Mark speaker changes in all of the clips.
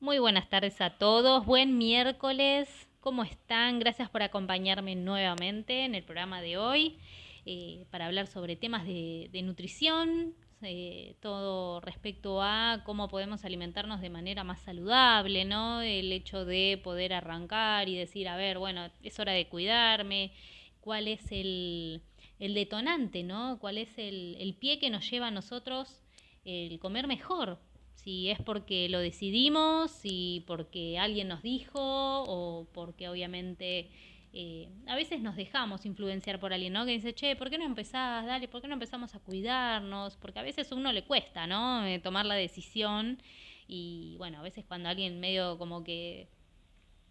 Speaker 1: Muy buenas tardes a todos, buen miércoles, ¿cómo están? Gracias por acompañarme nuevamente en el programa de hoy eh, para hablar sobre temas de, nutrición, eh, todo respecto a cómo podemos alimentarnos de manera más saludable, ¿no? El hecho de poder arrancar y decir, a ver, bueno, es hora de cuidarme, cuál es el, detonante, ¿no? ¿Cuál es el, el pie que nos lleva a nosotros el comer mejor? Si es porque lo decidimos, si porque alguien nos dijo o porque obviamente eh, a veces nos dejamos influenciar por alguien, ¿no? Que dice, che, ¿por qué no empezás? Dale, ¿por qué no empezamos a cuidarnos? Porque a veces a uno le cuesta, ¿no? Eh, tomar la decisión y bueno, a veces cuando alguien medio como que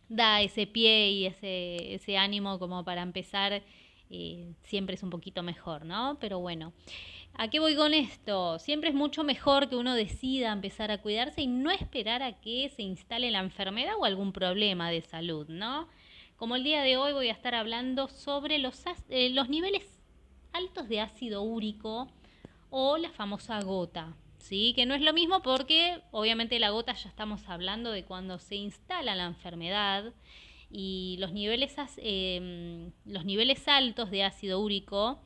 Speaker 1: da ese pie y ese, ese ánimo como para empezar, eh, siempre es un poquito mejor, ¿no? Pero bueno. ¿A qué voy con esto? Siempre es mucho mejor que uno decida empezar a cuidarse y no esperar a que se instale la enfermedad o algún problema de salud, ¿no? Como el día de hoy voy a estar hablando sobre los, eh, los niveles altos de ácido úrico o la famosa gota, ¿sí? Que no es lo mismo porque obviamente la gota ya estamos hablando de cuando se instala la enfermedad y los niveles, eh, los niveles altos de ácido úrico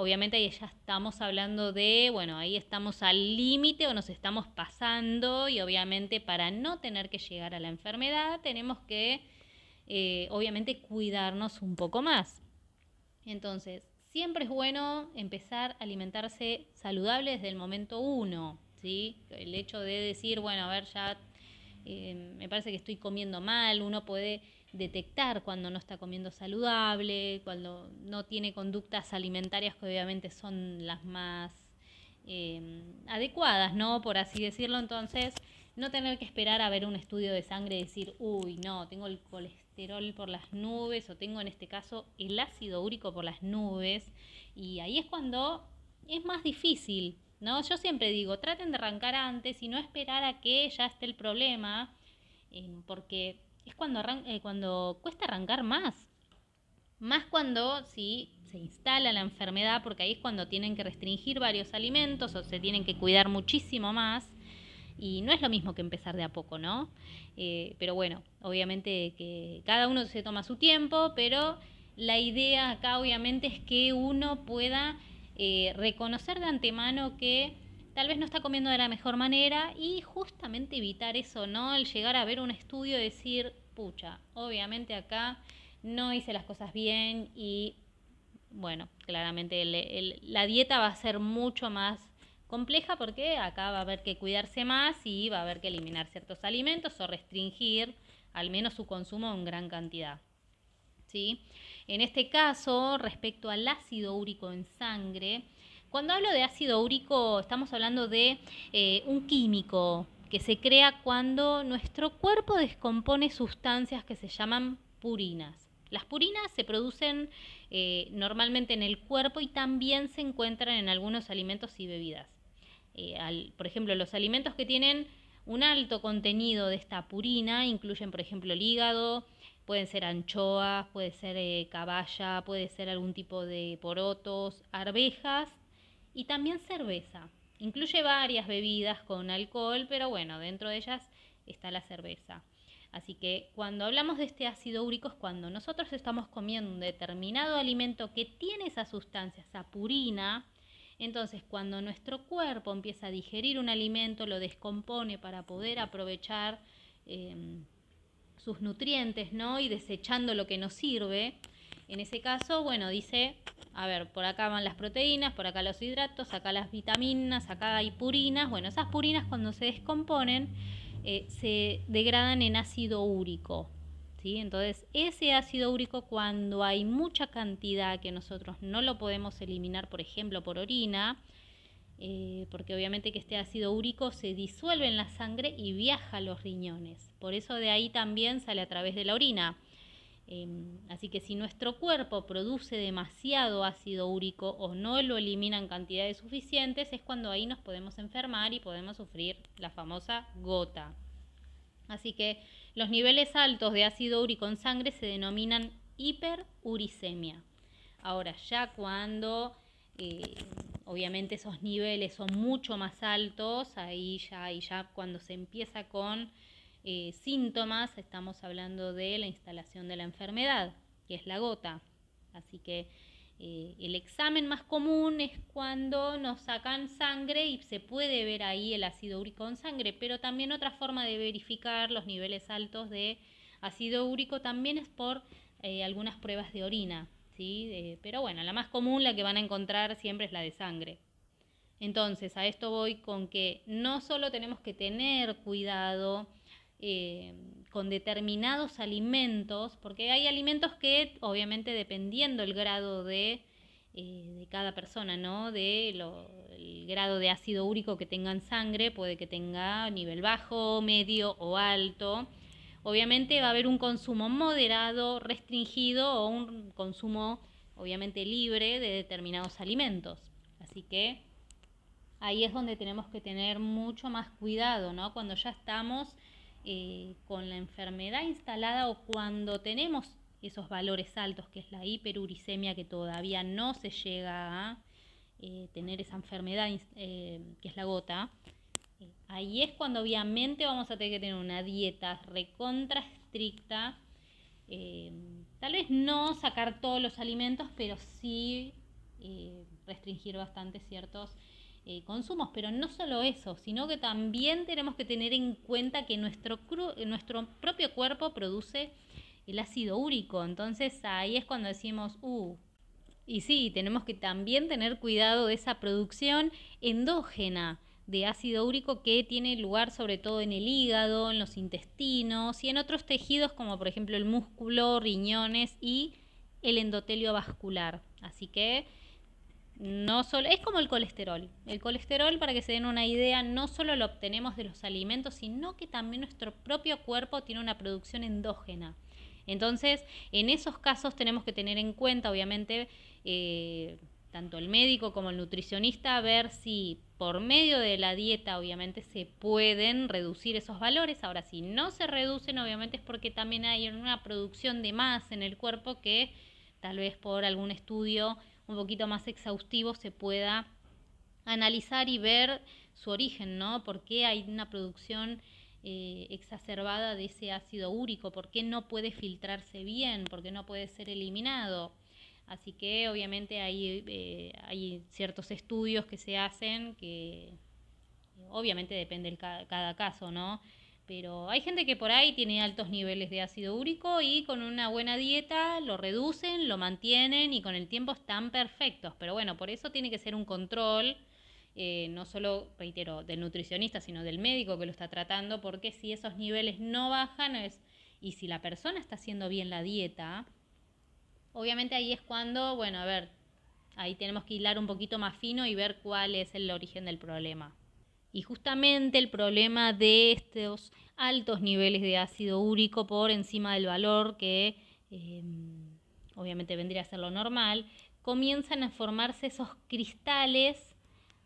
Speaker 1: Obviamente ahí ya estamos hablando de, bueno, ahí estamos al límite o nos estamos pasando y obviamente para no tener que llegar a la enfermedad tenemos que, eh, obviamente, cuidarnos un poco más. Entonces, siempre es bueno empezar a alimentarse saludable desde el momento uno, ¿sí? El hecho de decir, bueno, a ver, ya eh, me parece que estoy comiendo mal, uno puede detectar cuando no está comiendo saludable, cuando no tiene conductas alimentarias que obviamente son las más eh, adecuadas, ¿no? Por así decirlo. Entonces, no tener que esperar a ver un estudio de sangre y decir, uy, no, tengo el colesterol por las nubes o tengo en este caso el ácido úrico por las nubes. Y ahí es cuando es más difícil, ¿no? Yo siempre digo, traten de arrancar antes y no esperar a que ya esté el problema, eh, porque es cuando, eh, cuando cuesta arrancar más. Más cuando si se instala la enfermedad, porque ahí es cuando tienen que restringir varios alimentos o se tienen que cuidar muchísimo más. Y no es lo mismo que empezar de a poco, ¿no? Eh, pero bueno, obviamente que cada uno se toma su tiempo, pero la idea acá obviamente es que uno pueda eh, reconocer de antemano que tal vez no está comiendo de la mejor manera y justamente evitar eso, ¿no? El llegar a ver un estudio y decir, obviamente acá no hice las cosas bien y bueno, claramente la dieta va a ser mucho más compleja porque acá va a haber que cuidarse más y va a haber que eliminar ciertos alimentos o restringir al menos su consumo en gran cantidad. ¿Sí? En este caso, respecto al ácido úrico en sangre, cuando hablo de ácido úrico, estamos hablando de eh, un químico que se crea cuando nuestro cuerpo descompone sustancias que se llaman purinas. Las purinas se producen eh, normalmente en el cuerpo y también se encuentran en algunos alimentos y bebidas. Eh, por ejemplo, los alimentos que tienen un alto contenido de esta purina incluyen, por ejemplo, el hígado, pueden ser anchoas, puede ser caballa, puede ser algún tipo de porotos, arvejas y también cerveza. Incluye varias bebidas con alcohol, pero bueno, dentro de ellas está la cerveza. Así que cuando hablamos de este ácido úrico es cuando nosotros estamos comiendo un determinado alimento que tiene esa sustancia, esa purina, entonces cuando nuestro cuerpo empieza a digerir un alimento, lo descompone para poder aprovechar em, sus nutrientes, ¿no? Y desechando lo que nos sirve, en ese caso, bueno, dice a ver, por acá van las proteínas, por acá los hidratos, acá las vitaminas, acá hay purinas. Bueno, esas purinas cuando se descomponen eh, se degradan en ácido úrico. ¿sí? Entonces, ese ácido úrico cuando hay mucha cantidad que nosotros no lo podemos eliminar, por ejemplo, por orina, eh, porque obviamente que este ácido úrico se disuelve en la sangre y viaja a los riñones. Por eso de ahí también sale a través de la orina. Em, así que si nuestro cuerpo produce demasiado ácido úrico o no lo elimina en cantidades suficientes, es cuando ahí nos podemos enfermar y podemos sufrir la famosa gota. Así que los niveles altos de ácido úrico en sangre se denominan hiperuricemia. Ahora, ya cuando eh, obviamente esos niveles son mucho más altos, ahí ya, ya cuando se empieza con eh, síntomas, estamos hablando de la instalación de la enfermedad, que es la gota. Así que eh, el examen más común es cuando nos sacan sangre y se puede ver ahí el ácido úrico en sangre, pero también otra forma de verificar los niveles altos de ácido úrico también es por eh, algunas pruebas de orina. ¿sí? pero bueno, la más común, la que van a encontrar siempre es la de sangre. Entonces, a esto voy con que no solo tenemos que tener cuidado eh, con determinados alimentos, porque hay alimentos que obviamente dependiendo el grado de, eh, cada persona, ¿no? De el grado de ácido úrico que tenga en sangre, puede que tenga nivel bajo, medio o alto. Obviamente va a haber un consumo moderado, restringido o un consumo obviamente libre de determinados alimentos. Así que ahí es donde tenemos que tener mucho más cuidado, ¿no? Cuando ya estamos eh, con la enfermedad instalada o cuando tenemos esos valores altos, que es la hiperuricemia, que todavía no se llega a eh, tener esa enfermedad, eh, que es la gota, ahí es cuando obviamente vamos a tener que tener una dieta recontra estricta. tal vez no sacar todos los alimentos, pero sí restringir bastante ciertos eh, consumos, pero no solo eso, sino que también tenemos que tener en cuenta que nuestro, nuestro propio cuerpo produce el ácido úrico, entonces ahí es cuando decimos, uh, y sí, tenemos que también tener cuidado de esa producción endógena de ácido úrico que tiene lugar sobre todo en el hígado, en los intestinos y en otros tejidos como por ejemplo el músculo, riñones y el endotelio vascular. Así que no solo, es como el colesterol. El colesterol, para que se den una idea, no solo lo obtenemos de los alimentos, sino que también nuestro propio cuerpo tiene una producción endógena. Entonces, en esos casos tenemos que tener en cuenta, obviamente, eh, tanto el médico como el nutricionista, ver si por medio de la dieta, obviamente, se pueden reducir esos valores. Ahora, si no se reducen, obviamente es porque también hay una producción de más en el cuerpo que tal vez por algún estudio un poquito más exhaustivo se pueda analizar y ver su origen, ¿no? ¿Por qué hay una producción eh, exacerbada de ese ácido úrico? ¿Por qué no puede filtrarse bien? ¿Por qué no puede ser eliminado? Así que obviamente hay, eh, hay ciertos estudios que se hacen que obviamente depende de cada caso, ¿no? Pero hay gente que por ahí tiene altos niveles de ácido úrico y con una buena dieta lo reducen, lo mantienen y con el tiempo están perfectos. Pero bueno, por eso tiene que ser un control, eh, no solo, reitero, del nutricionista, sino del médico que lo está tratando, porque si esos niveles no bajan es, y si la persona está haciendo bien la dieta, obviamente ahí es cuando, bueno, a ver, ahí tenemos que hilar un poquito más fino y ver cuál es el origen del problema. Y justamente el problema de estos altos niveles de ácido úrico por encima del valor que em, obviamente vendría a ser lo normal, comienzan a formarse esos cristales,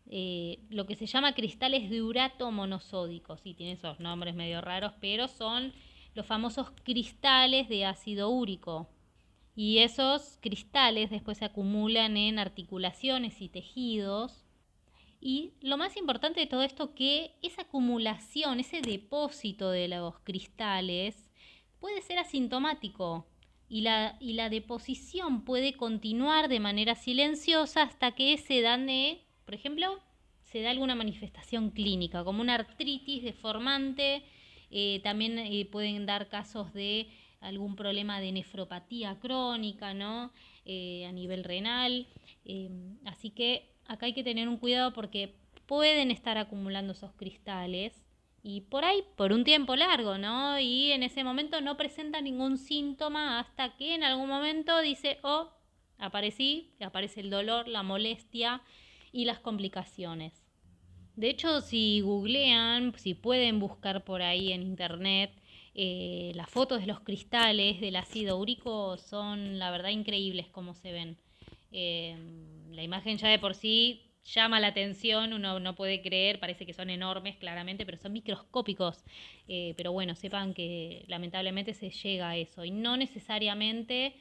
Speaker 1: eh, lo que se llama cristales de urato monosódicos. Sí, tiene esos nombres medio raros, pero son los famosos cristales de ácido úrico. Y esos cristales después se acumulan en articulaciones y tejidos y lo más importante de todo esto que esa acumulación, ese depósito de los cristales puede ser asintomático y la, y la deposición puede continuar de manera silenciosa hasta que se dan por ejemplo, se da alguna manifestación clínica, como una artritis deformante, eh, también eh, pueden dar casos de algún problema de nefropatía crónica, ¿no? Eh, a nivel renal. así que acá hay que tener un cuidado porque pueden estar acumulando esos cristales y por ahí por un tiempo largo, ¿no? Y en ese momento no presenta ningún síntoma hasta que en algún momento dice, oh, aparecí, aparece el dolor, la molestia y las complicaciones. De hecho, si googlean, si pueden buscar por ahí en internet, eh, las fotos de los cristales del ácido úrico son la verdad increíbles como se ven. Eh, la imagen ya de por sí llama la atención, uno no puede creer, parece que son enormes claramente, pero son microscópicos. Eh, pero bueno, sepan que lamentablemente se llega a eso y no necesariamente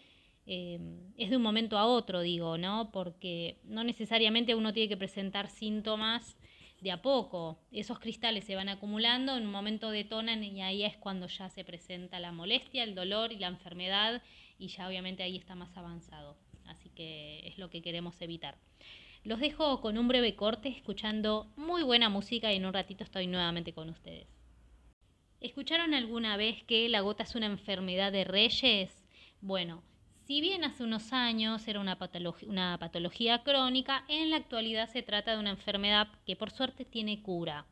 Speaker 1: eh, es de un momento a otro, digo, ¿no? Porque no necesariamente uno tiene que presentar síntomas de a poco esos cristales se van acumulando, en un momento detonan y ahí es cuando ya se presenta la molestia, el dolor y la enfermedad y ya obviamente ahí está más avanzado. Que es lo que queremos evitar. Los dejo con un breve corte escuchando muy buena música y en un ratito estoy nuevamente con ustedes. ¿Escucharon alguna vez que la gota es una enfermedad de reyes? Bueno, si bien hace unos años era una una patología crónica, en la actualidad se trata de una enfermedad que por suerte tiene cura.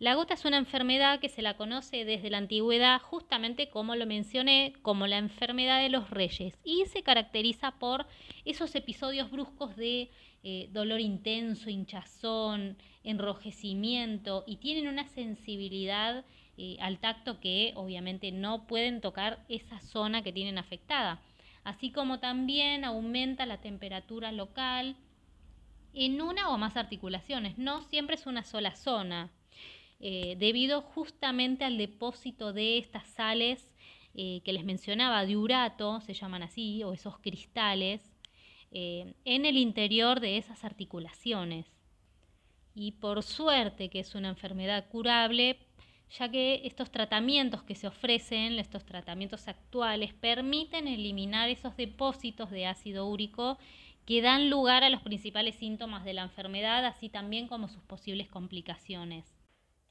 Speaker 1: La gota es una enfermedad que se la conoce desde la antigüedad, justamente como lo mencioné, como la enfermedad de los reyes, y se caracteriza por esos episodios bruscos de eh, dolor intenso, hinchazón, enrojecimiento, y tienen una sensibilidad eh, al tacto que obviamente no pueden tocar esa zona que tienen afectada. Así como también aumenta la temperatura local en una o más articulaciones, no siempre es una sola zona, eh, debido justamente al depósito de estas sales eh, que les mencionaba, diurato, se llaman así, o esos cristales, eh, en el interior de esas articulaciones. Y por suerte que es una enfermedad curable, ya que estos tratamientos que se ofrecen, estos tratamientos actuales, permiten eliminar esos depósitos de ácido úrico que dan lugar a los principales síntomas de la enfermedad, así también como sus posibles complicaciones.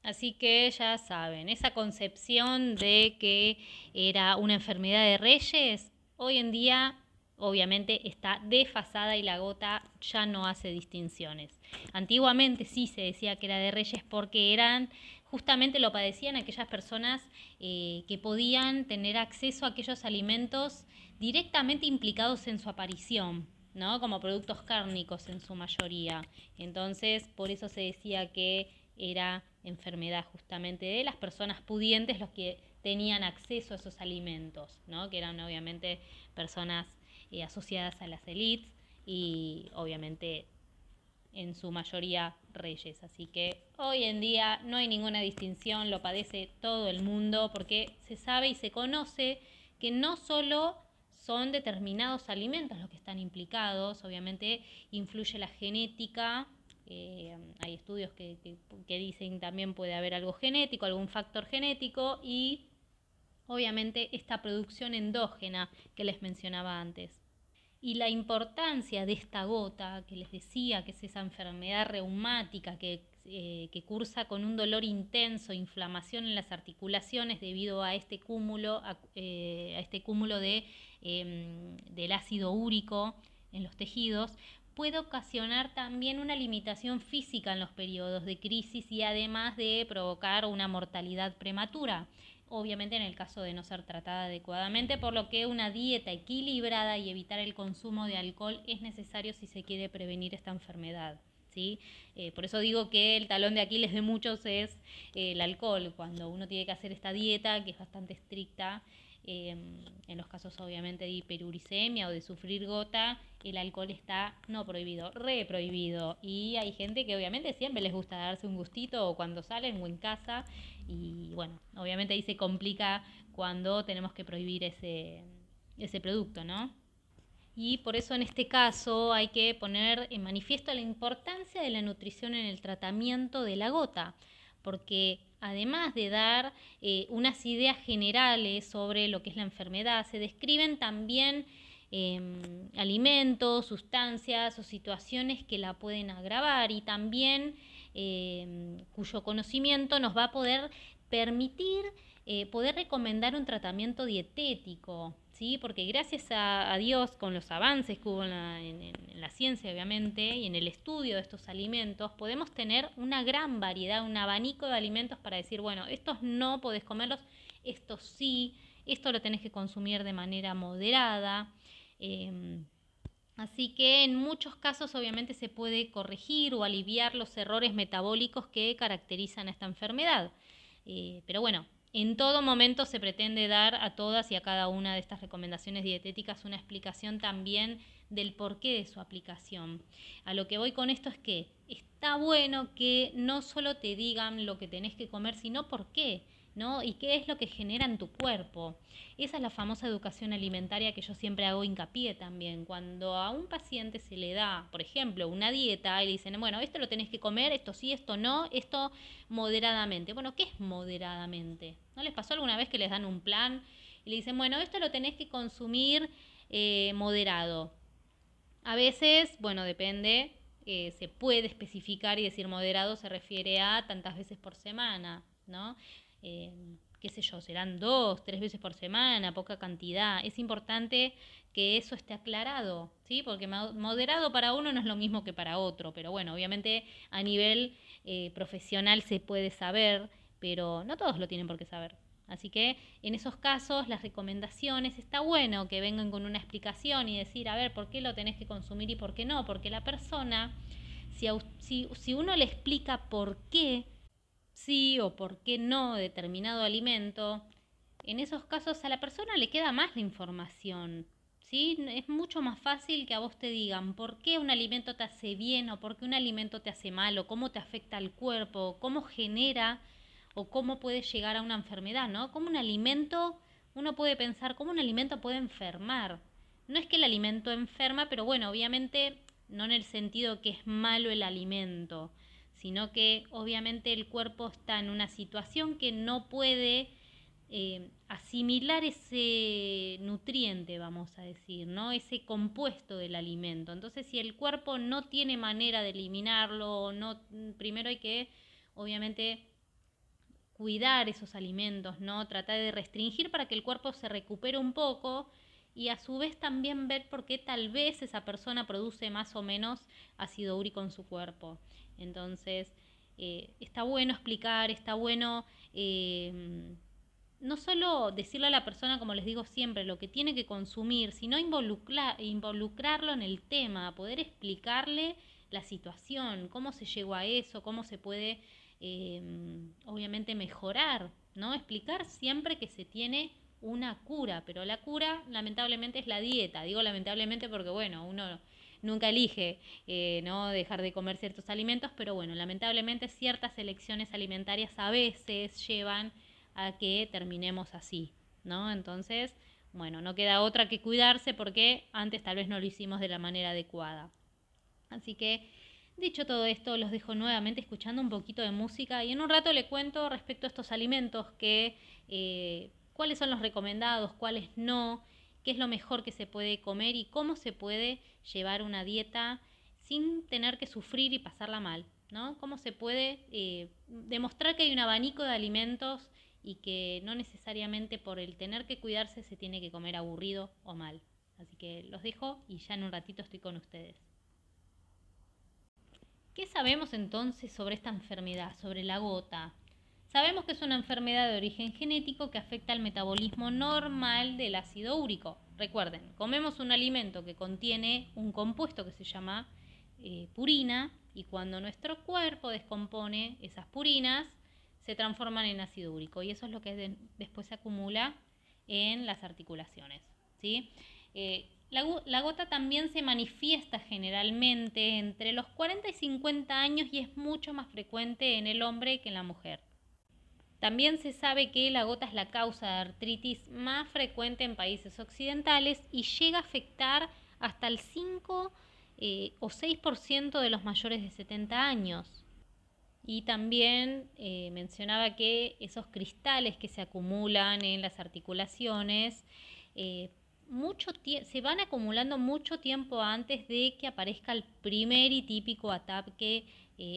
Speaker 1: Así que ya saben, esa concepción de que era una enfermedad de reyes, hoy en día obviamente está desfasada y la gota ya no hace distinciones. Antiguamente sí se decía que era de reyes porque eran justamente lo padecían aquellas personas eh, que podían tener acceso a aquellos alimentos directamente implicados en su aparición, ¿no? como productos cárnicos en su mayoría. Entonces, por eso se decía que era enfermedad justamente de las personas pudientes los que tenían acceso a esos alimentos, ¿no? que eran obviamente personas eh, asociadas a las élites y obviamente en su mayoría reyes. Así que hoy en día no hay ninguna distinción, lo padece todo el mundo porque se sabe y se conoce que no solo son determinados alimentos los que están implicados, obviamente influye la genética, eh, hay estudios que, que dicen también puede haber algo genético, algún factor genético y obviamente esta producción endógena que les mencionaba antes. Y la importancia de esta gota que les decía que es esa enfermedad reumática que, eh, cursa con un dolor intenso, inflamación en las articulaciones debido a este cúmulo, a, eh, este cúmulo de, em, del ácido úrico en los tejidos, puede ocasionar también una limitación física en los periodos de crisis y además de provocar una mortalidad prematura obviamente en el caso de no ser tratada adecuadamente, por lo que una dieta equilibrada y evitar el consumo de alcohol es necesario si se quiere prevenir esta enfermedad. ¿sí? Eh, por eso digo que el talón de Aquiles de muchos es eh, el alcohol, cuando uno tiene que hacer esta dieta que es bastante estricta. Em, en los casos obviamente de hiperuricemia o de sufrir gota, el alcohol está no prohibido, re prohibido. Y hay gente que obviamente siempre les gusta darse un gustito o cuando salen o en casa y bueno, obviamente ahí se complica cuando tenemos que prohibir ese, ese producto, ¿no? Y por eso en este caso hay que poner en manifiesto la importancia de la nutrición en el tratamiento de la gota, porque además de dar eh, unas ideas generales sobre lo que es la enfermedad, se describen también em, alimentos, sustancias o situaciones que la pueden agravar y también Em, cuyo conocimiento nos va a poder permitir eh, poder recomendar un tratamiento dietético, ¿sí? porque gracias a, Dios, con los avances que hubo en la, en la, ciencia, obviamente, y en el estudio de estos alimentos, podemos tener una gran variedad, un abanico de alimentos para decir, bueno, estos no podés comerlos, estos sí, esto lo tenés que consumir de manera moderada. Em, Así que en muchos casos obviamente se puede corregir o aliviar los errores metabólicos que caracterizan esta enfermedad. Eh, pero bueno, en todo momento se pretende dar a todas y a cada una de estas recomendaciones dietéticas una explicación también del porqué de su aplicación. A lo que voy con esto es que está bueno que no solo te digan lo que tenés que comer, sino por qué ¿no? Y qué es lo que genera en tu cuerpo. Esa es la famosa educación alimentaria que yo siempre hago hincapié también. Cuando a un paciente se le da, por ejemplo, una dieta y le dicen, bueno, esto lo tenés que comer, esto sí, esto no, esto moderadamente. Bueno, ¿qué es moderadamente? ¿No les pasó alguna vez que les dan un plan y le dicen, bueno, esto lo tenés que consumir eh, moderado? A veces, bueno, depende, eh, se puede especificar y decir moderado se refiere a tantas veces por semana, ¿no? Qué sé yo, serán dos, tres veces por semana, poca cantidad. Es importante que eso esté aclarado, ¿sí? Porque moderado para uno no es lo mismo que para otro, pero bueno, obviamente a nivel eh, profesional se puede saber, pero no todos lo tienen por qué saber. Así que en esos casos las recomendaciones está bueno que vengan con una explicación y decir, a ver, ¿por qué lo tenés que consumir y por qué no? Porque la persona, si, si, si uno le explica por qué sí o por qué no determinado alimento, en esos casos a la persona le queda más la información. ¿sí? Es mucho más fácil que a vos te digan por qué un alimento te hace bien o por qué un alimento te hace mal o cómo te afecta al cuerpo, cómo genera o cómo puede llegar a una enfermedad, ¿no? Como un alimento, uno puede pensar cómo un alimento puede enfermar. No es que el alimento enferma, pero bueno, obviamente no en el sentido que es malo el alimento, sino que obviamente el cuerpo está en una situación que no puede eh, asimilar ese nutriente, vamos a decir, ¿no? Ese compuesto del alimento. Entonces, si el cuerpo no tiene manera de eliminarlo, no, primero hay que, obviamente, cuidar esos alimentos, ¿no? Tratar de restringir para que el cuerpo se recupere un poco y a su vez también ver por qué tal vez esa persona produce más o menos ácido úrico en su cuerpo. Entonces, eh, está bueno explicar, está bueno eh, no solo decirle a la persona, como les digo siempre, lo que tiene que consumir, sino involucrarlo en el tema, poder explicarle la situación, cómo se llegó a eso, cómo se puede, eh, obviamente, mejorar, ¿no? Explicar siempre que se tiene una cura, pero la cura lamentablemente es la dieta. Digo lamentablemente porque, bueno, uno nunca elige eh, no dejar de comer ciertos alimentos, pero bueno, lamentablemente ciertas elecciones alimentarias a veces llevan a que terminemos así, ¿no? Entonces, bueno, no queda otra que cuidarse porque antes tal vez no lo hicimos de la manera adecuada. Así que, dicho todo esto, los dejo nuevamente escuchando un poquito de música y en un rato le cuento respecto a estos alimentos que eh, cuáles son los recomendados, cuáles no, qué es lo mejor que se puede comer y cómo se puede llevar una dieta sin tener que sufrir y pasarla mal, ¿no? Cómo se puede eh, demostrar que hay un abanico de alimentos y que no necesariamente por el tener que cuidarse se tiene que comer aburrido o mal. Así que los dejo y ya en un ratito estoy con ustedes. ¿Qué sabemos entonces sobre esta enfermedad, sobre la gota? Sabemos que es una enfermedad de origen genético que afecta al metabolismo normal del ácido úrico. Recuerden, comemos un alimento que contiene un compuesto que se llama eh, purina y cuando nuestro cuerpo descompone esas purinas se transforman en ácido úrico y eso es lo que después se acumula en las articulaciones. ¿sí? Eh, la, la, gota también se manifiesta generalmente entre los 40 y 50 años y es mucho más frecuente en el hombre que en la mujer. También se sabe que la gota es la causa de artritis más frecuente en países occidentales y llega a afectar hasta el 5 eh, o 6% de los mayores de 70 años. Y también eh, mencionaba que esos cristales que se acumulan en las articulaciones eh, mucho se van acumulando mucho tiempo antes de que aparezca el primer y típico ataque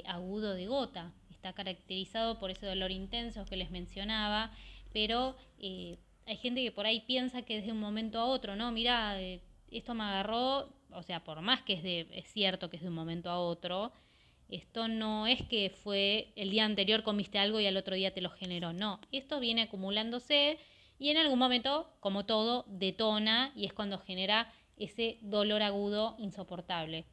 Speaker 1: agudo de gota está caracterizado por ese dolor intenso que les mencionaba, pero eh, hay gente que por ahí piensa que desde un momento a otro, no, mira, eh, esto me agarró, o sea, por más que es, de, es cierto que es de un momento a otro, esto no es que fue el día anterior comiste algo y al otro día te lo generó, no, esto viene acumulándose y en algún momento, como todo, detona y es cuando genera ese dolor agudo insoportable.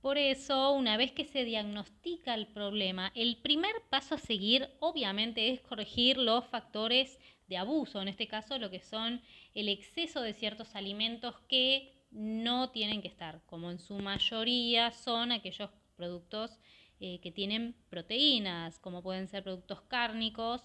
Speaker 1: Por eso, una vez que se diagnostica el problema, el primer paso a seguir obviamente es corregir los factores de abuso, en este caso lo que son el exceso de ciertos alimentos que no tienen que estar, como en su mayoría son aquellos productos eh, que tienen proteínas, como pueden ser productos cárnicos,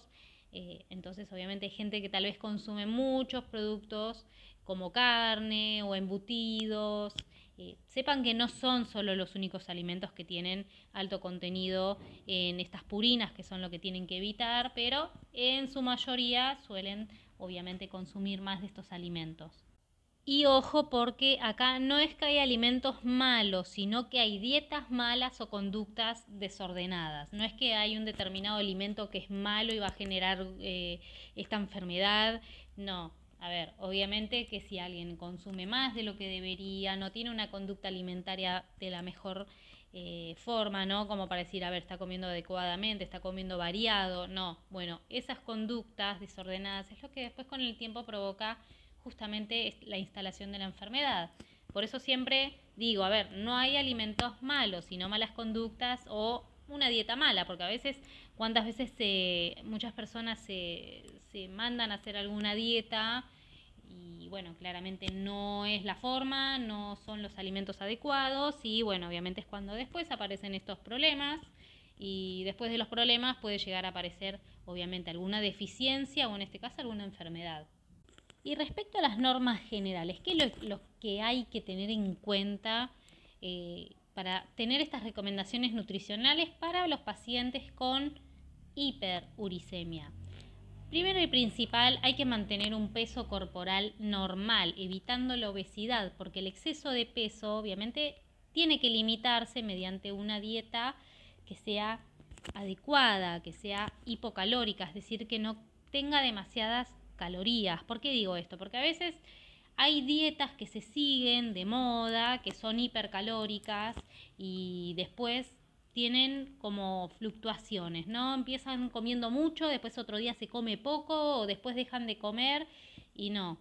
Speaker 1: Eh, entonces, obviamente hay gente que tal vez consume muchos productos como carne o embutidos. Eh, sepan que no son solo los únicos alimentos que tienen alto contenido en estas purinas, que son lo que tienen que evitar, pero en su mayoría suelen obviamente consumir más de estos alimentos. Y ojo porque acá no es que hay alimentos malos, sino que hay dietas malas o conductas desordenadas. No es que hay un determinado alimento que es malo y va a generar eh, esta enfermedad. No, a ver, obviamente que si alguien consume más de lo que debería, no tiene una conducta alimentaria de la mejor eh, forma, ¿no? Como para decir, a ver, está comiendo adecuadamente, está comiendo variado, no. Bueno, esas conductas desordenadas es lo que después con el tiempo provoca justamente la instalación de la enfermedad. Por eso siempre digo, a ver, no hay alimentos malos, sino malas conductas o una dieta mala, porque a veces, cuántas veces se, muchas personas se, se mandan a hacer alguna dieta bueno, claramente no es la forma, no son los alimentos adecuados y bueno, obviamente es cuando después aparecen estos problemas y después de los problemas puede llegar a aparecer obviamente alguna deficiencia o en este caso alguna enfermedad. Y respecto a las normas generales, ¿qué es lo, que hay que tener en cuenta eh, para tener estas recomendaciones nutricionales para los pacientes con hiperuricemia? Primero y principal, hay que mantener un peso corporal normal, evitando la obesidad, porque el exceso de peso obviamente tiene que limitarse mediante una dieta que sea adecuada, que sea hipocalórica, es decir, que no tenga demasiadas calorías. ¿Por qué digo esto? Porque a veces hay dietas que se siguen de moda, que son hipercalóricas y después tienen como fluctuaciones, ¿no? Empiezan comiendo mucho, después otro día se come poco o después dejan de comer y no.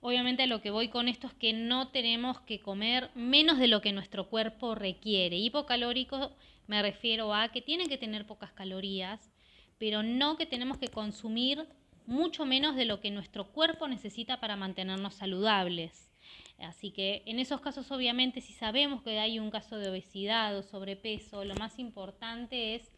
Speaker 1: Obviamente lo que voy con esto es que no tenemos que comer menos de lo que nuestro cuerpo requiere. Hipocalórico me refiero a que tienen que tener pocas calorías, pero no que tenemos que consumir mucho menos de lo que nuestro cuerpo necesita para mantenernos saludables. Así que en esos casos, obviamente, si sabemos que hay un caso de obesidad o sobrepeso, lo más importante es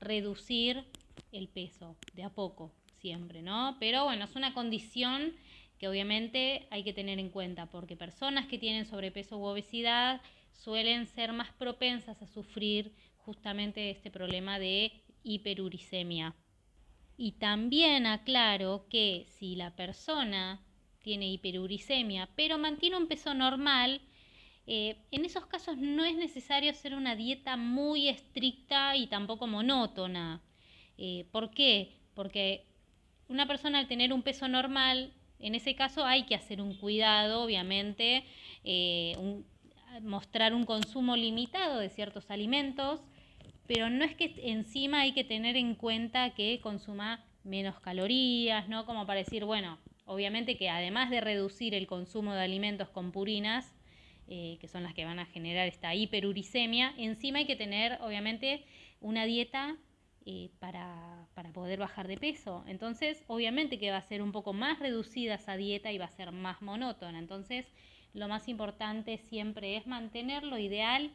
Speaker 1: reducir el peso de a poco, siempre, ¿no? Pero bueno, es una condición que obviamente hay que tener en cuenta, porque personas que tienen sobrepeso u obesidad suelen ser más propensas a sufrir justamente este problema de hiperuricemia. Y también aclaro que si la persona tiene hiperuricemia, pero mantiene un peso normal, eh, en esos casos no es necesario hacer una dieta muy estricta y tampoco monótona. Eh, ¿Por qué? Porque una persona al tener un peso normal, en ese caso hay que hacer un cuidado, obviamente, eh, mostrar un consumo limitado de ciertos alimentos, pero no es que encima hay que tener en cuenta que consuma menos calorías, ¿no? Como para decir, bueno, obviamente que además de reducir el consumo de alimentos con purinas, eh, que son las que van a generar esta hiperuricemia, encima hay que tener, obviamente, una dieta eh, para, para, poder bajar de peso. Entonces, obviamente que va a ser un poco más reducida esa dieta y va a ser más monótona. Entonces, lo más importante siempre es mantener lo ideal,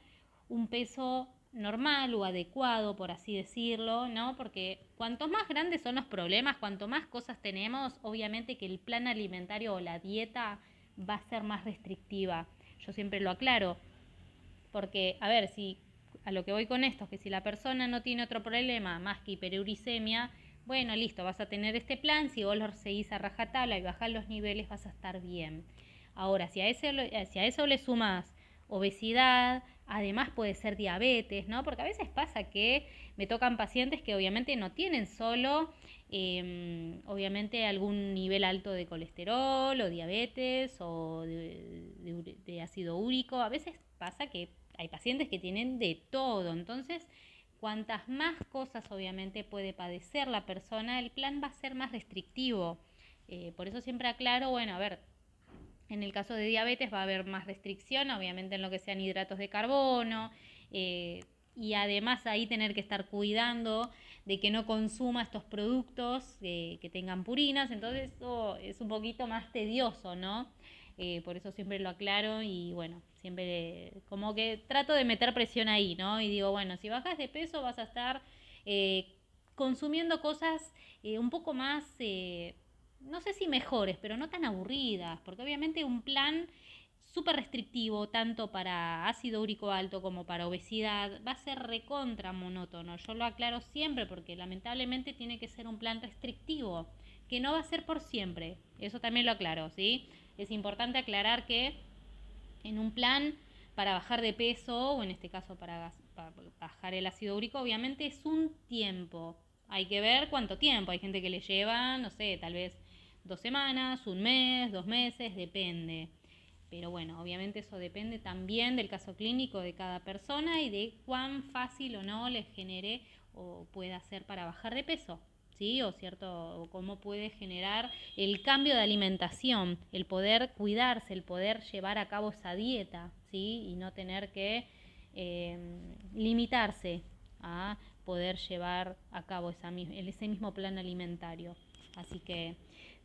Speaker 1: un peso normal o adecuado, por así decirlo, ¿no? Porque cuanto más grandes son los problemas, cuanto más cosas tenemos, obviamente que el plan alimentario o la dieta va a ser más restrictiva. Yo siempre lo aclaro, porque, a ver, si a lo que voy con esto es que si la persona no tiene otro problema más que hiperuricemia, bueno, listo, vas a tener este plan, si vos lo seguís a rajatabla y bajás los niveles, vas a estar bien. Ahora, si a, ese, si a eso le sumas obesidad, Además puede ser diabetes, ¿no? Porque a veces pasa que me tocan pacientes que obviamente no tienen solo, em, obviamente, algún nivel alto de colesterol o diabetes o de, ácido úrico. A veces pasa que hay pacientes que tienen de todo. Entonces, cuantas más cosas obviamente puede padecer la persona, el plan va a ser más restrictivo. Eh, por eso siempre aclaro, bueno, a ver, en el caso de diabetes va a haber más restricción, obviamente en lo que sean hidratos de carbono, eh, y además ahí tener que estar cuidando de que no consuma estos productos eh, que tengan purinas, entonces eso es un poquito más tedioso, ¿no? Eh, por eso siempre lo aclaro y bueno, siempre como que trato de meter presión ahí, ¿no? Y digo, bueno, si bajas de peso vas a estar consumiendo cosas un poco más, no sé si mejores, pero no tan aburridas, porque obviamente un plan súper restrictivo, tanto para ácido úrico alto como para obesidad, va a ser recontra monótono. Yo lo aclaro siempre porque lamentablemente tiene que ser un plan restrictivo, que no va a ser por siempre. Eso también lo aclaro, ¿sí? Es importante aclarar que en un plan para bajar de peso, o en este caso para, bajar el ácido úrico, obviamente es un tiempo. Hay que ver cuánto tiempo. Hay gente que le lleva, no sé, tal vez dos semanas, un mes, dos meses, depende. Pero bueno, obviamente eso depende también del caso clínico de cada persona y de cuán fácil o no le genere o pueda ser para bajar de peso. ¿Sí? O cierto, o cómo puede generar el cambio de alimentación, el poder cuidarse, el poder llevar a cabo esa dieta, ¿sí? Y no tener que em, limitarse a poder llevar a cabo ese mismo plan alimentario. Así que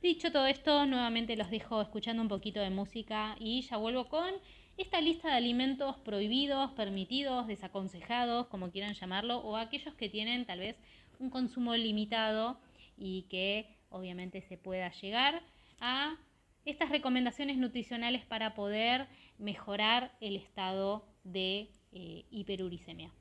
Speaker 1: Dicho todo esto, nuevamente los dejo escuchando un poquito de música y ya vuelvo con esta lista de alimentos prohibidos, permitidos, desaconsejados, como quieran llamarlo, o aquellos que tienen tal vez un consumo limitado y que obviamente se pueda llegar a estas recomendaciones nutricionales para poder mejorar el estado de eh, hiperuricemia.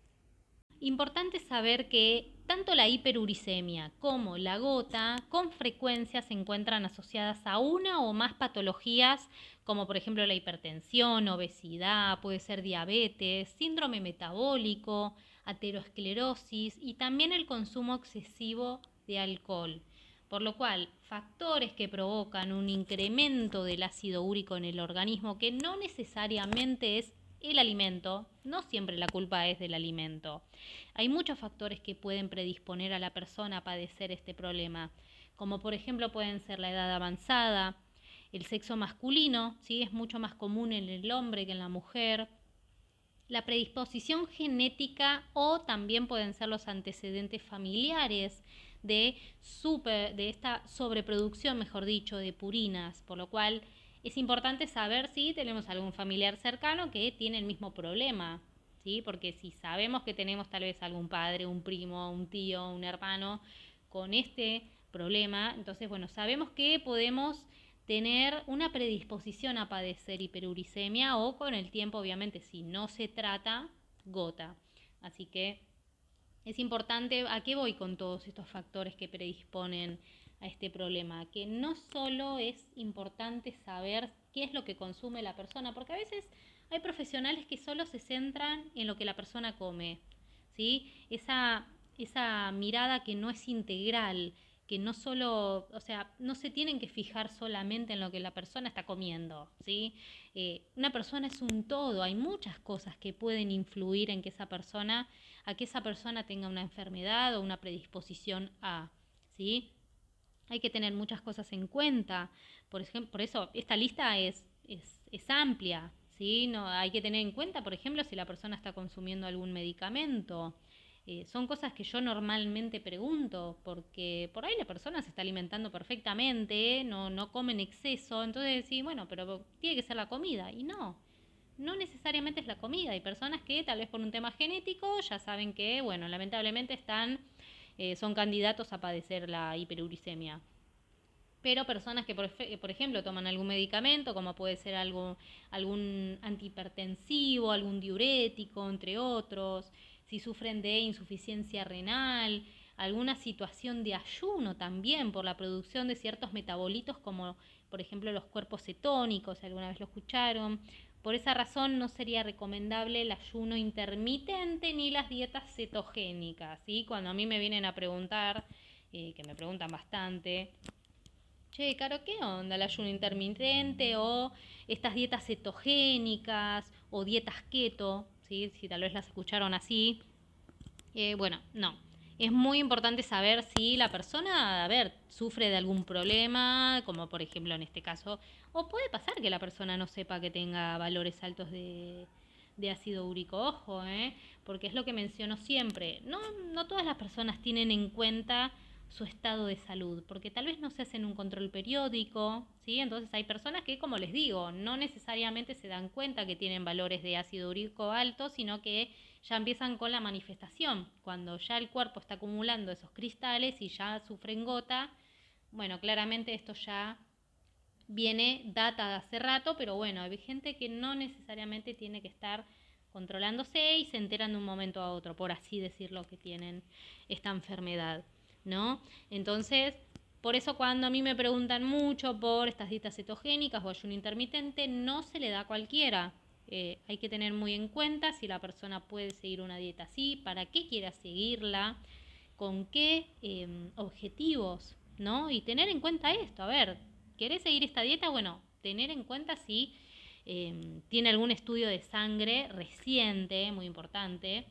Speaker 1: Importante saber que tanto la hiperuricemia como la gota con frecuencia se encuentran asociadas a una o más patologías como por ejemplo la hipertensión, obesidad, puede ser diabetes, síndrome metabólico, aterosclerosis y también el consumo excesivo de alcohol. Por lo cual, factores que provocan un incremento del ácido úrico en el organismo que no necesariamente es el alimento, no siempre la culpa es del alimento. Hay muchos factores que pueden predisponer a la persona a padecer este problema, como por ejemplo pueden ser la edad avanzada, el sexo masculino, ¿sí? es mucho más común en el hombre que en la mujer, la predisposición genética o también pueden ser los antecedentes familiares de, de esta sobreproducción, mejor dicho, de purinas, por lo cual es importante saber si tenemos algún familiar cercano que tiene el mismo problema, ¿sí? Porque si sabemos que tenemos tal vez algún padre, un primo, un tío, un hermano con este problema, entonces, bueno, sabemos que podemos tener una predisposición a padecer hiperuricemia o con el tiempo, obviamente, si no se trata, gota. Así que es importante, ¿a qué voy con todos estos factores que predisponen a este problema, que no solo es importante saber qué es lo que consume la persona, porque a veces hay profesionales que solo se centran en lo que la persona come, ¿sí? Esa, esa mirada que no es integral, que no solo, o sea, no se tienen que fijar solamente en lo que la persona está comiendo, ¿sí? Eh, una persona es un todo, hay muchas cosas que pueden influir en que esa persona, a que esa persona tenga una enfermedad o una predisposición a, ¿sí? Hay que tener muchas cosas en cuenta. Por, ejemplo, por eso esta lista es, es, amplia. ¿sí? No, hay que tener en cuenta, por ejemplo, si la persona está consumiendo algún medicamento. Eh, son cosas que yo normalmente pregunto, porque por ahí la persona se está alimentando perfectamente, no, no come en exceso, entonces sí, bueno, pero tiene que ser la comida. Y no, no necesariamente es la comida. Hay personas que tal vez por un tema genético ya saben que, bueno, lamentablemente están eh, son candidatos a padecer la hiperuricemia. Pero personas que, por, ejemplo, toman algún medicamento, como puede ser algo, algún antihipertensivo, algún diurético, entre otros, si sufren de insuficiencia renal, alguna situación de ayuno también por la producción de ciertos metabolitos como por ejemplo los cuerpos cetónicos, alguna vez lo escucharon, por esa razón no sería recomendable el ayuno intermitente ni las dietas cetogénicas. ¿sí? Cuando a mí me vienen a preguntar, eh, que me preguntan bastante, che, Caro, ¿qué onda el ayuno intermitente o estas dietas cetogénicas o dietas keto? ¿sí? Si tal vez las escucharon así. Eh, bueno, no es muy importante saber si la persona, a ver, sufre de algún problema, como por ejemplo en este caso, o puede pasar que la persona no sepa que tenga valores altos de, ácido úrico, ojo, ¿eh? porque es lo que menciono siempre, no, no todas las personas tienen en cuenta su estado de salud, porque tal vez no se hacen un control periódico, ¿sí? Entonces hay personas que, como les digo, no necesariamente se dan cuenta que tienen valores de ácido úrico altos, sino que ya empiezan con la manifestación, cuando ya el cuerpo está acumulando esos cristales y ya sufren gota, bueno, claramente esto ya viene data de hace rato, pero bueno, hay gente que no necesariamente tiene que estar controlándose y se enteran de un momento a otro, por así decirlo, que tienen esta enfermedad. ¿no? Entonces, por eso cuando a mí me preguntan mucho por estas dietas cetogénicas o ayuno intermitente, no se le da a cualquiera. Eh, hay que tener muy en cuenta si la persona puede seguir una dieta así, para qué quiera seguirla, con qué em, objetivos, ¿no? Y tener en cuenta esto, a ver, ¿querés seguir esta dieta? Bueno, tener en cuenta si em, tiene algún estudio de sangre reciente, muy importante,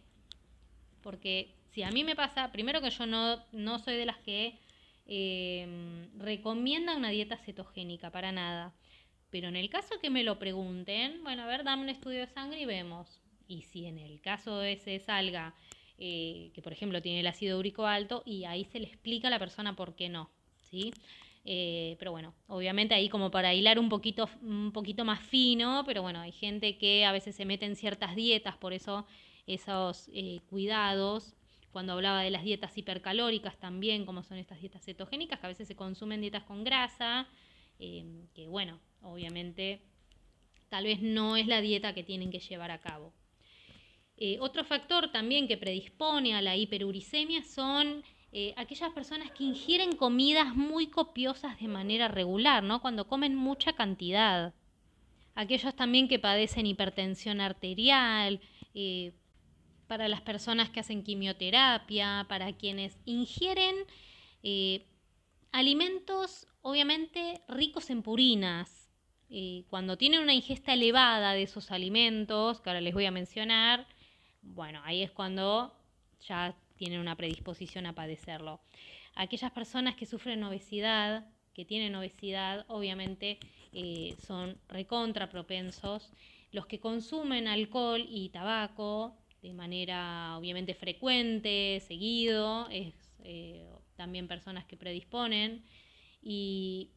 Speaker 1: porque si a mí me pasa, primero que yo no, no soy de las que eh, recomiendan una dieta cetogénica, para nada. Pero en el caso que me lo pregunten, bueno, a ver, dame un estudio de sangre y vemos. Y si en el caso ese salga eh, que, por ejemplo, tiene el ácido úrico alto, y ahí se le explica a la persona por qué no, ¿sí? Eh, pero bueno, obviamente ahí como para hilar un poquito, un poquito más fino, pero bueno, hay gente que a veces se mete en ciertas dietas, por eso esos cuidados cuando hablaba de las dietas hipercalóricas también, como son estas dietas cetogénicas, que a veces se consumen dietas con grasa, eh, que bueno, obviamente tal vez no es la dieta que tienen que llevar a cabo. Eh, otro factor también que predispone a la hiperuricemia son eh, aquellas personas que ingieren comidas muy copiosas de manera regular, ¿no? Cuando comen mucha cantidad. Aquellos también que padecen hipertensión arterial, para las personas que hacen quimioterapia, para quienes ingieren eh, alimentos obviamente ricos en purinas. Eh, cuando tienen una ingesta elevada de esos alimentos, que ahora les voy a mencionar, bueno, ahí es cuando ya tienen una predisposición a padecerlo. Aquellas personas que sufren obesidad, que tienen obesidad, obviamente eh, son recontra propensos. Los que consumen alcohol y tabaco de manera obviamente frecuente, seguido, es eh, también personas que predisponen. Y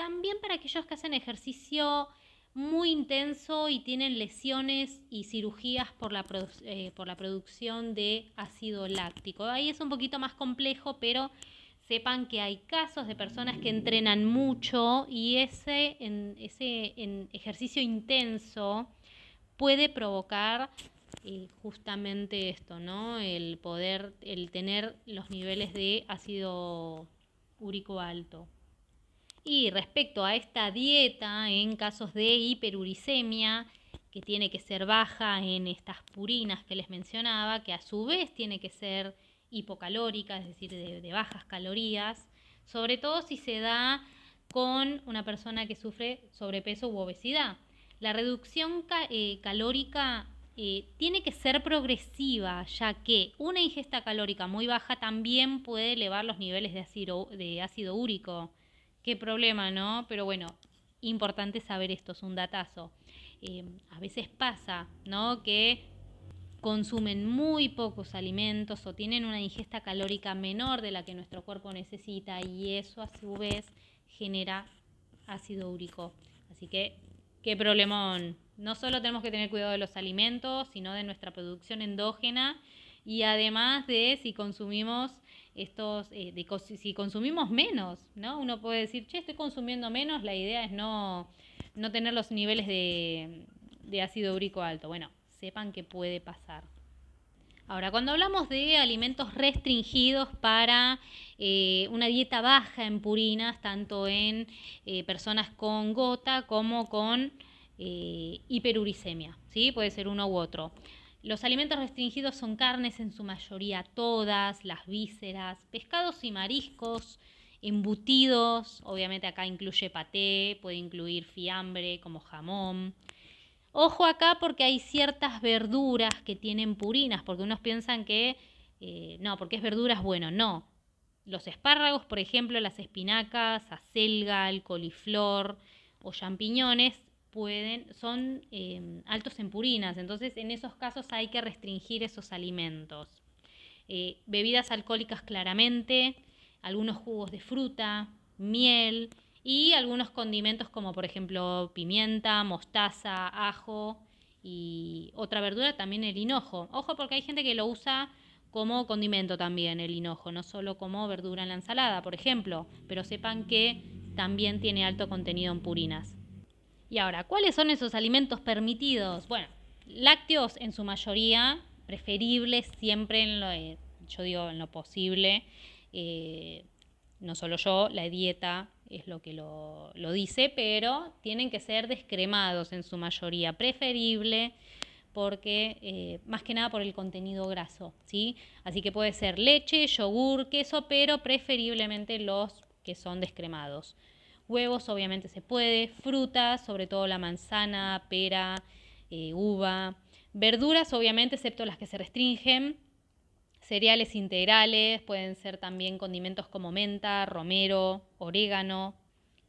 Speaker 1: también para aquellos que hacen ejercicio muy intenso y tienen lesiones y cirugías por la, eh, por la producción de ácido láctico. Ahí es un poquito más complejo, pero sepan que hay casos de personas que entrenan mucho y ese, en, ese en ejercicio intenso puede provocar justamente esto, ¿no? El poder, el tener los niveles de ácido úrico alto. Y respecto a esta dieta, en casos de hiperuricemia, que tiene que ser baja en estas purinas que les mencionaba, que a su vez tiene que ser hipocalórica, es decir, de, bajas calorías, sobre todo si se da con una persona que sufre sobrepeso u obesidad. La reducción eh, calórica eh, tiene que ser progresiva, ya que una ingesta calórica muy baja también puede elevar los niveles de ácido, de ácido úrico. Qué problema, ¿no? Pero bueno, importante saber esto, es un datazo. Eh, a veces pasa, ¿no? Que consumen muy pocos alimentos o tienen una ingesta calórica menor de la que nuestro cuerpo necesita y eso a su vez genera ácido úrico. Así que, qué problemón no solo tenemos que tener cuidado de los alimentos, sino de nuestra producción endógena y además de si consumimos estos, eh, si consumimos menos, ¿no? Uno puede decir, che, estoy consumiendo menos, la idea es no, no tener los niveles de, de ácido úrico alto. Bueno, sepan que puede pasar. Ahora, cuando hablamos de alimentos restringidos para eh, una dieta baja en purinas, tanto en eh, personas con gota como con hiperuricemia, ¿sí? Puede ser uno u otro. Los alimentos restringidos son carnes en su mayoría todas, las vísceras, pescados y mariscos, embutidos, obviamente acá incluye paté, puede incluir fiambre como jamón. Ojo acá porque hay ciertas verduras que tienen purinas, porque unos piensan que eh, no, porque es verduras, bueno, no. Los espárragos, por ejemplo, las espinacas, acelga, el coliflor o champiñones pueden, son em, altos en purinas, entonces en esos casos hay que restringir esos alimentos. Eh, bebidas alcohólicas claramente, algunos jugos de fruta, miel y algunos condimentos como por ejemplo pimienta, mostaza, ajo y otra verdura también el hinojo. Ojo porque hay gente que lo usa como condimento también el hinojo, no solo como verdura en la ensalada, por ejemplo, pero sepan que también tiene alto contenido en purinas. Y ahora, ¿cuáles son esos alimentos permitidos? Bueno, lácteos en su mayoría, preferibles siempre en lo, eh, yo digo en lo posible, eh, no solo yo, la dieta es lo que lo, dice, pero tienen que ser descremados en su mayoría, preferible porque eh, más que nada por el contenido graso, ¿sí? Así que puede ser leche, yogur, queso, pero preferiblemente los que son descremados. Huevos obviamente se puede, frutas, sobre todo la manzana, pera, eh, uva, verduras obviamente excepto las que se restringen, cereales integrales, pueden ser también condimentos como menta, romero, orégano,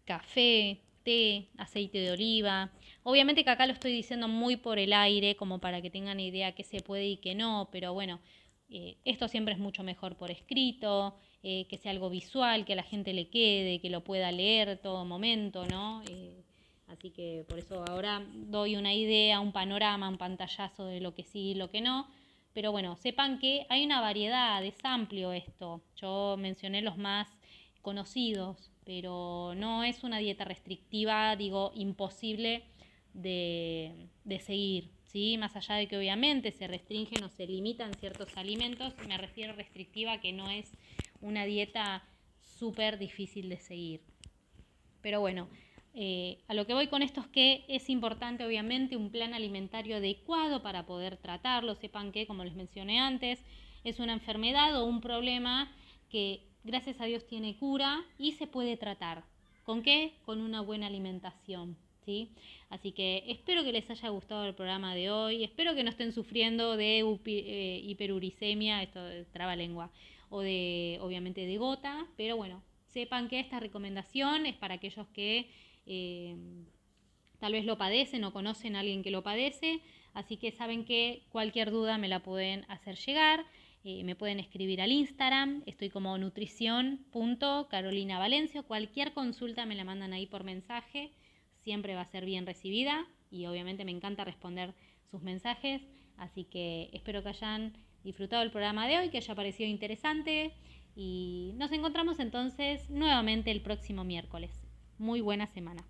Speaker 1: café, té, aceite de oliva. Obviamente que acá lo estoy diciendo muy por el aire, como para que tengan idea qué se puede y qué no, pero bueno, eh, esto siempre es mucho mejor por escrito, eh, que sea algo visual, que a la gente le quede, que lo pueda leer todo momento, ¿no? Eh, así que por eso ahora doy una idea, un panorama, un pantallazo de lo que sí y lo que no. Pero bueno, sepan que hay una variedad, es amplio esto. Yo mencioné los más conocidos, pero no es una dieta restrictiva, digo, imposible de, seguir. ¿sí? Más allá de que obviamente se restringen o se limitan ciertos alimentos, me refiero restrictiva que no es una dieta súper difícil de seguir. Pero bueno, eh, a lo que voy con esto es que es importante obviamente un plan alimentario adecuado para poder tratarlo. Sepan que, como les mencioné antes, es una enfermedad o un problema que gracias a Dios tiene cura y se puede tratar. ¿Con qué? Con una buena alimentación. ¿sí? Así que espero que les haya gustado el programa de hoy, espero que no estén sufriendo de eh, hiperuricemia, esto de lengua, o de, obviamente, de gota, pero bueno, sepan que esta recomendación es para aquellos que eh, tal vez lo padecen o conocen a alguien que lo padece, así que saben que cualquier duda me la pueden hacer llegar. Eh, me pueden escribir al Instagram, estoy como nutrición.carolinavalencia. Cualquier consulta me la mandan ahí por mensaje, siempre va a ser bien recibida y obviamente me encanta responder sus mensajes. Así que espero que hayan disfrutado el programa de hoy, que haya parecido interesante y nos encontramos entonces nuevamente el próximo miércoles. Muy buena semana.